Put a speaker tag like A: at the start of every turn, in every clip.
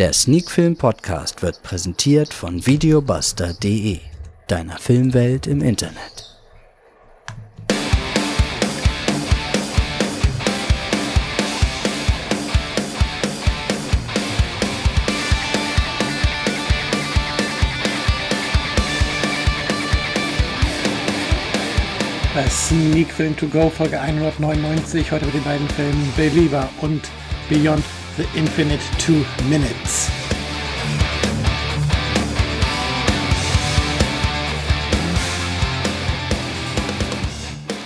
A: Der Sneakfilm Podcast wird präsentiert von videobuster.de, deiner Filmwelt im Internet.
B: Sneak Film to Go Folge 199, heute mit den beiden Filmen Believer und Beyond the Infinite Two Minutes.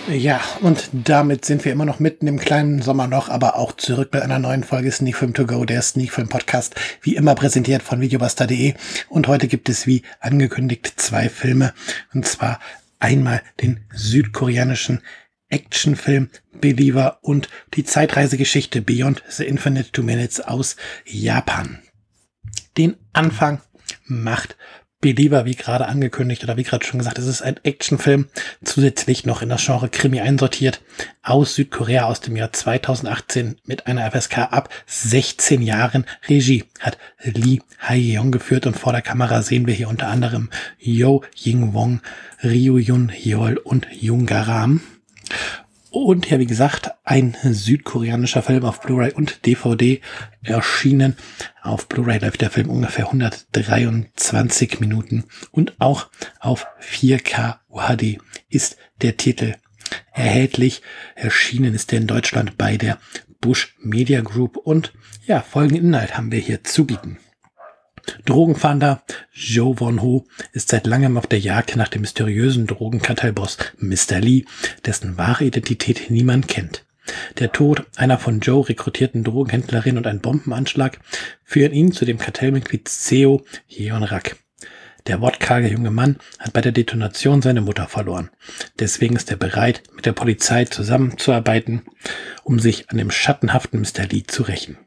B: Ja, und damit sind wir immer noch mitten im kleinen Sommer noch, aber auch zurück bei einer neuen Folge Sneak Film to Go, der Sneak Film Podcast, wie immer präsentiert von videobuster.de. Und heute gibt es wie angekündigt zwei Filme, und zwar einmal den südkoreanischen Actionfilm Believer und die Zeitreisegeschichte Beyond the Infinite Two Minutes aus Japan. Den Anfang macht Believer, wie gerade angekündigt oder wie gerade schon gesagt, es ist ein Actionfilm, zusätzlich noch in das Genre Krimi einsortiert, aus Südkorea aus dem Jahr 2018 mit einer FSK ab 16 Jahren. Regie hat Lee Hae-young geführt und vor der Kamera sehen wir hier unter anderem Yo Ying-wong, Ryu Yun-yeol und Jung Garam. Und ja, wie gesagt, ein südkoreanischer Film auf Blu-ray und DVD erschienen. Auf Blu-ray läuft der Film ungefähr 123 Minuten und auch auf 4K UHD ist der Titel erhältlich. Erschienen ist er in Deutschland bei der Bush Media Group und ja, folgenden Inhalt haben wir hier zu bieten. Drogenfahnder Joe Von Ho ist seit langem auf der Jagd nach dem mysteriösen Drogenkartellboss Mr. Lee, dessen wahre Identität niemand kennt. Der Tod einer von Joe rekrutierten Drogenhändlerin und ein Bombenanschlag führen ihn zu dem Kartellmitglied Seo Yeonrak. Der wortkarge junge Mann hat bei der Detonation seine Mutter verloren. Deswegen ist er bereit, mit der Polizei zusammenzuarbeiten, um sich an dem schattenhaften Mr. Lee zu rächen.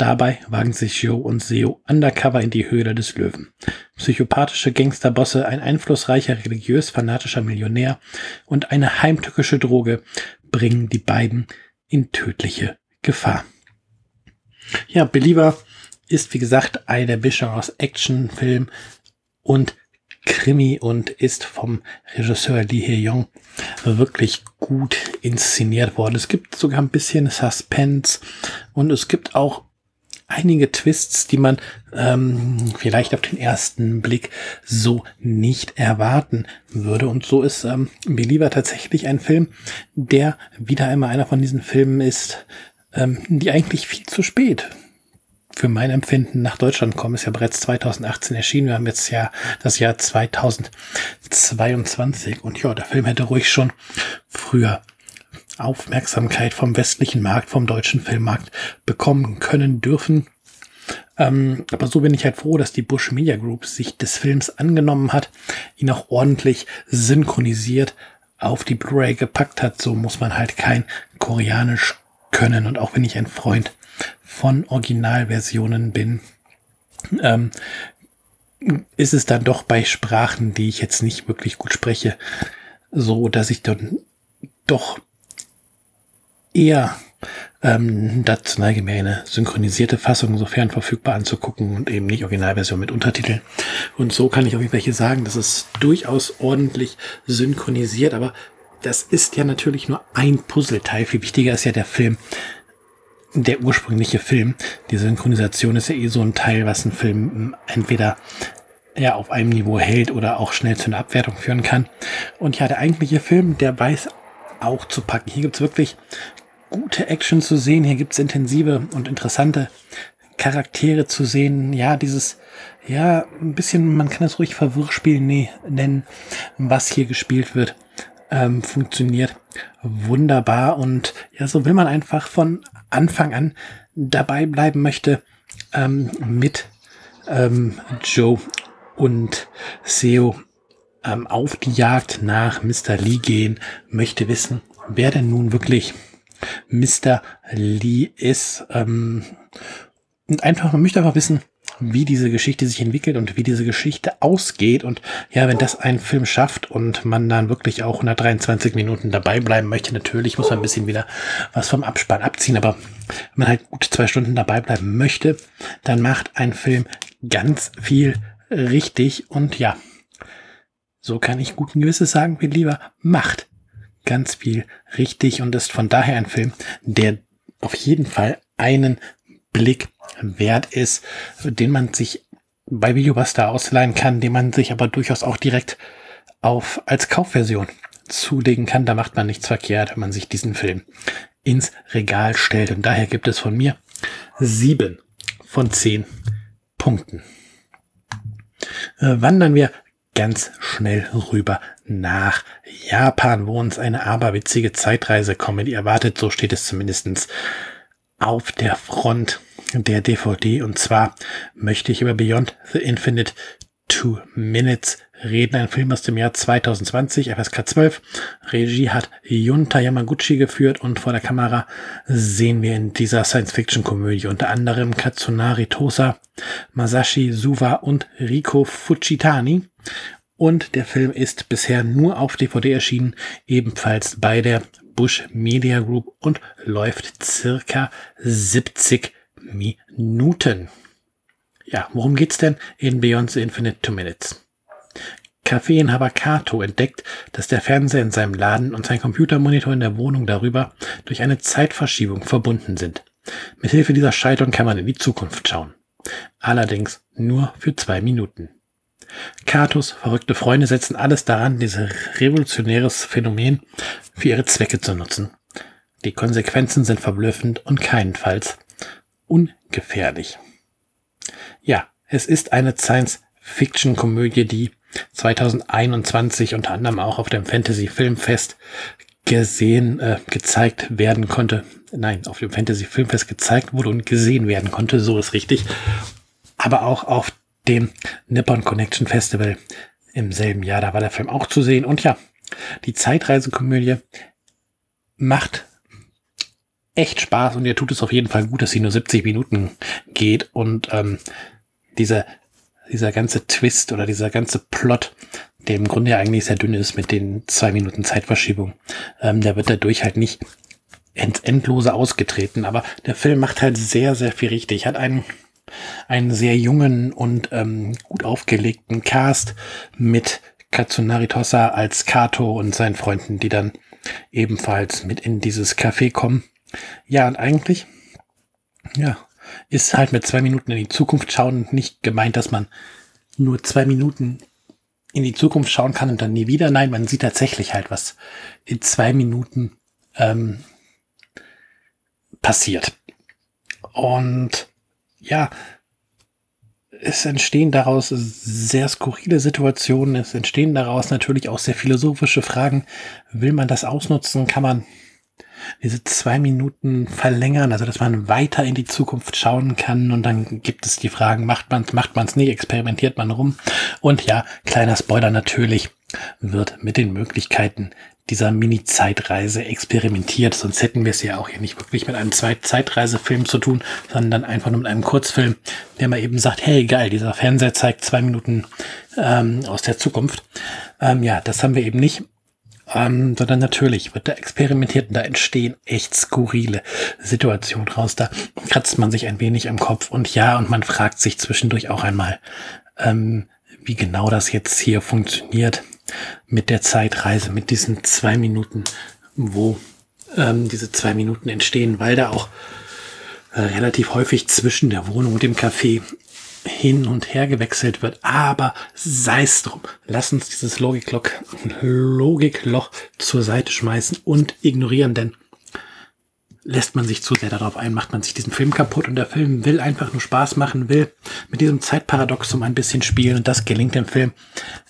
B: Dabei wagen sich Joe und Seo undercover in die Höhle des Löwen. Psychopathische Gangsterbosse, ein einflussreicher religiös-fanatischer Millionär und eine heimtückische Droge bringen die beiden in tödliche Gefahr. Ja, Believer ist wie gesagt eine Mischung aus Actionfilm und Krimi und ist vom Regisseur Lee Hye-young wirklich gut inszeniert worden. Es gibt sogar ein bisschen Suspense und es gibt auch einige Twists, die man ähm, vielleicht auf den ersten Blick so nicht erwarten würde. Und so ist ähm, Believer tatsächlich ein Film, der wieder einmal einer von diesen Filmen ist, ähm, die eigentlich viel zu spät für mein Empfinden nach Deutschland kommen. Ist ja bereits 2018 erschienen. Wir haben jetzt ja das Jahr 2022. Und ja, der Film hätte ruhig schon früher Aufmerksamkeit vom westlichen Markt, vom deutschen Filmmarkt bekommen können dürfen. Ähm, aber so bin ich halt froh, dass die Bush Media Group sich des Films angenommen hat, ihn auch ordentlich synchronisiert auf die Blu-ray gepackt hat. So muss man halt kein Koreanisch können. Und auch wenn ich ein Freund von Originalversionen bin, ähm, ist es dann doch bei Sprachen, die ich jetzt nicht wirklich gut spreche, so, dass ich dann doch eher ähm, dazu neige mir eine synchronisierte Fassung sofern verfügbar anzugucken und eben nicht Originalversion mit Untertiteln. Und so kann ich auch welche sagen, das ist durchaus ordentlich synchronisiert, aber das ist ja natürlich nur ein Puzzleteil. Viel wichtiger ist ja der Film, der ursprüngliche Film. Die Synchronisation ist ja eh so ein Teil, was ein Film entweder ja auf einem Niveau hält oder auch schnell zu einer Abwertung führen kann. Und ja, der eigentliche Film, der weiß auch zu packen. Hier gibt's wirklich gute Action zu sehen. Hier gibt's intensive und interessante Charaktere zu sehen. Ja, dieses, ja, ein bisschen, man kann es ruhig Verwirrspiel nee, nennen, was hier gespielt wird. Ähm, funktioniert wunderbar und ja, so will man einfach von Anfang an dabei bleiben möchte ähm, mit ähm, Joe und Seo ähm, auf die Jagd nach Mr. Lee gehen, möchte wissen, wer denn nun wirklich Mr. Lee ist. Ähm, und einfach, man möchte einfach wissen, wie diese Geschichte sich entwickelt und wie diese Geschichte ausgeht. Und ja, wenn das ein Film schafft und man dann wirklich auch 123 Minuten dabei bleiben möchte, natürlich muss man ein bisschen wieder was vom Abspann abziehen. Aber wenn man halt gut zwei Stunden dabei bleiben möchte, dann macht ein Film ganz viel richtig. Und ja, so kann ich guten Gewisses sagen, wie lieber macht ganz viel richtig und ist von daher ein Film, der auf jeden Fall einen Blick wert ist, den man sich bei Videobuster ausleihen kann, den man sich aber durchaus auch direkt auf als Kaufversion zulegen kann. Da macht man nichts verkehrt, wenn man sich diesen Film ins Regal stellt. Und daher gibt es von mir sieben von zehn Punkten. Äh, wandern wir ganz schnell rüber nach Japan, wo uns eine aberwitzige Zeitreise-Comedy erwartet. So steht es zumindestens auf der Front der DVD. Und zwar möchte ich über Beyond the Infinite Two Minutes reden. Ein Film aus dem Jahr 2020, FSK 12. Regie hat Junta Yamaguchi geführt und vor der Kamera sehen wir in dieser Science-Fiction-Komödie unter anderem Katsunari Tosa, Masashi Suwa und Riko Fujitani. Und der Film ist bisher nur auf DVD erschienen, ebenfalls bei der Bush Media Group und läuft circa 70 Minuten. Ja, worum geht's denn in Beyond the Infinite Two Minutes? Kaffeenhaber Kato entdeckt, dass der Fernseher in seinem Laden und sein Computermonitor in der Wohnung darüber durch eine Zeitverschiebung verbunden sind. Mithilfe dieser Schaltung kann man in die Zukunft schauen. Allerdings nur für zwei Minuten. Katos verrückte Freunde setzen alles daran, dieses revolutionäres Phänomen für ihre Zwecke zu nutzen. Die Konsequenzen sind verblüffend und keinenfalls ungefährlich. Ja, es ist eine Science-Fiction-Komödie, die 2021 unter anderem auch auf dem Fantasy Filmfest gesehen, äh, gezeigt werden konnte. Nein, auf dem Fantasy Filmfest gezeigt wurde und gesehen werden konnte, so ist richtig. Aber auch auf dem Nippon Connection Festival im selben Jahr. Da war der Film auch zu sehen. Und ja, die Zeitreisekomödie macht echt Spaß und ihr tut es auf jeden Fall gut, dass sie nur 70 Minuten geht und ähm, dieser, dieser ganze Twist oder dieser ganze Plot, der im Grunde ja eigentlich sehr dünn ist mit den zwei Minuten Zeitverschiebung, ähm, der wird dadurch halt nicht ins Endlose ausgetreten. Aber der Film macht halt sehr, sehr viel richtig. Hat einen einen sehr jungen und ähm, gut aufgelegten Cast mit Katsunari Tosa als Kato und seinen Freunden, die dann ebenfalls mit in dieses Café kommen. Ja, und eigentlich, ja, ist halt mit zwei Minuten in die Zukunft schauen nicht gemeint, dass man nur zwei Minuten in die Zukunft schauen kann und dann nie wieder. Nein, man sieht tatsächlich halt, was in zwei Minuten ähm, passiert. Und ja, es entstehen daraus sehr skurrile Situationen, es entstehen daraus natürlich auch sehr philosophische Fragen. Will man das ausnutzen? Kann man diese zwei Minuten verlängern, also dass man weiter in die Zukunft schauen kann und dann gibt es die Fragen, macht man es, macht man es nicht, experimentiert man rum. Und ja, kleiner Spoiler natürlich, wird mit den Möglichkeiten dieser Mini-Zeitreise experimentiert. Sonst hätten wir es ja auch hier nicht wirklich mit einem Zeitreisefilm zu tun, sondern einfach nur mit einem Kurzfilm, der mal eben sagt, hey geil, dieser Fernseher zeigt zwei Minuten ähm, aus der Zukunft. Ähm, ja, das haben wir eben nicht. Ähm, sondern natürlich wird da experimentiert und da entstehen echt skurrile Situationen raus. Da kratzt man sich ein wenig im Kopf und ja, und man fragt sich zwischendurch auch einmal, ähm, wie genau das jetzt hier funktioniert mit der Zeitreise, mit diesen zwei Minuten, wo ähm, diese zwei Minuten entstehen, weil da auch äh, relativ häufig zwischen der Wohnung und dem Café hin und her gewechselt wird. Aber sei es drum. Lass uns dieses Logikloch, Logikloch zur Seite schmeißen und ignorieren, denn lässt man sich zu sehr darauf ein, macht man sich diesen Film kaputt und der Film will einfach nur Spaß machen, will mit diesem Zeitparadoxum ein bisschen spielen und das gelingt dem Film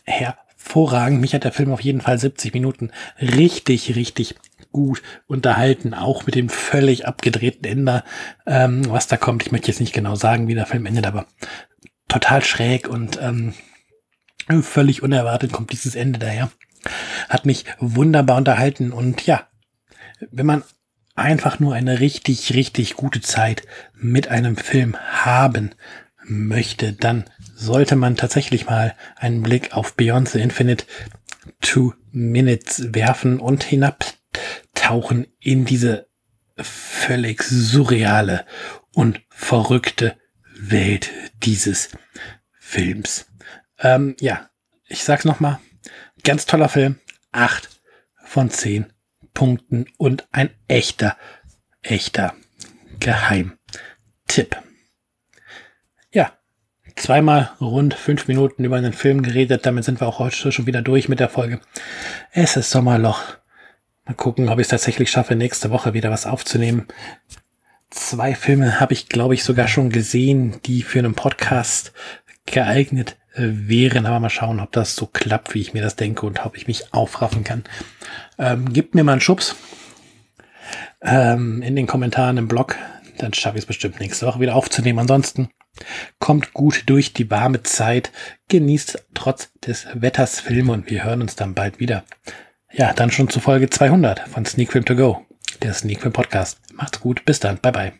B: hervorragend. Mich hat der Film auf jeden Fall 70 Minuten richtig, richtig gut unterhalten, auch mit dem völlig abgedrehten Ende, ähm, was da kommt. Ich möchte jetzt nicht genau sagen, wie der Film endet, aber total schräg und ähm, völlig unerwartet kommt dieses Ende daher. Hat mich wunderbar unterhalten und ja, wenn man einfach nur eine richtig, richtig gute Zeit mit einem Film haben möchte, dann sollte man tatsächlich mal einen Blick auf Beyond the Infinite Two Minutes werfen und hinabtauchen in diese völlig surreale und verrückte Welt dieses Films. Ähm, ja, ich sag's nochmal. Ganz toller Film. Acht von zehn Punkten und ein echter, echter Geheimtipp. Ja, zweimal rund fünf Minuten über einen Film geredet. Damit sind wir auch heute schon wieder durch mit der Folge. Es ist Sommerloch. Mal gucken, ob ich es tatsächlich schaffe, nächste Woche wieder was aufzunehmen. Zwei Filme habe ich, glaube ich, sogar schon gesehen, die für einen Podcast geeignet wären. Aber mal schauen, ob das so klappt, wie ich mir das denke und ob ich mich aufraffen kann. Ähm, gebt mir mal einen Schubs ähm, in den Kommentaren im Blog. Dann schaffe ich es bestimmt nächste Woche wieder aufzunehmen. Ansonsten kommt gut durch die warme Zeit, genießt trotz des Wetters Filme und wir hören uns dann bald wieder. Ja, dann schon zu Folge 200 von Sneak Film To Go, der Sneak Film Podcast. Macht's gut, bis dann, bye bye.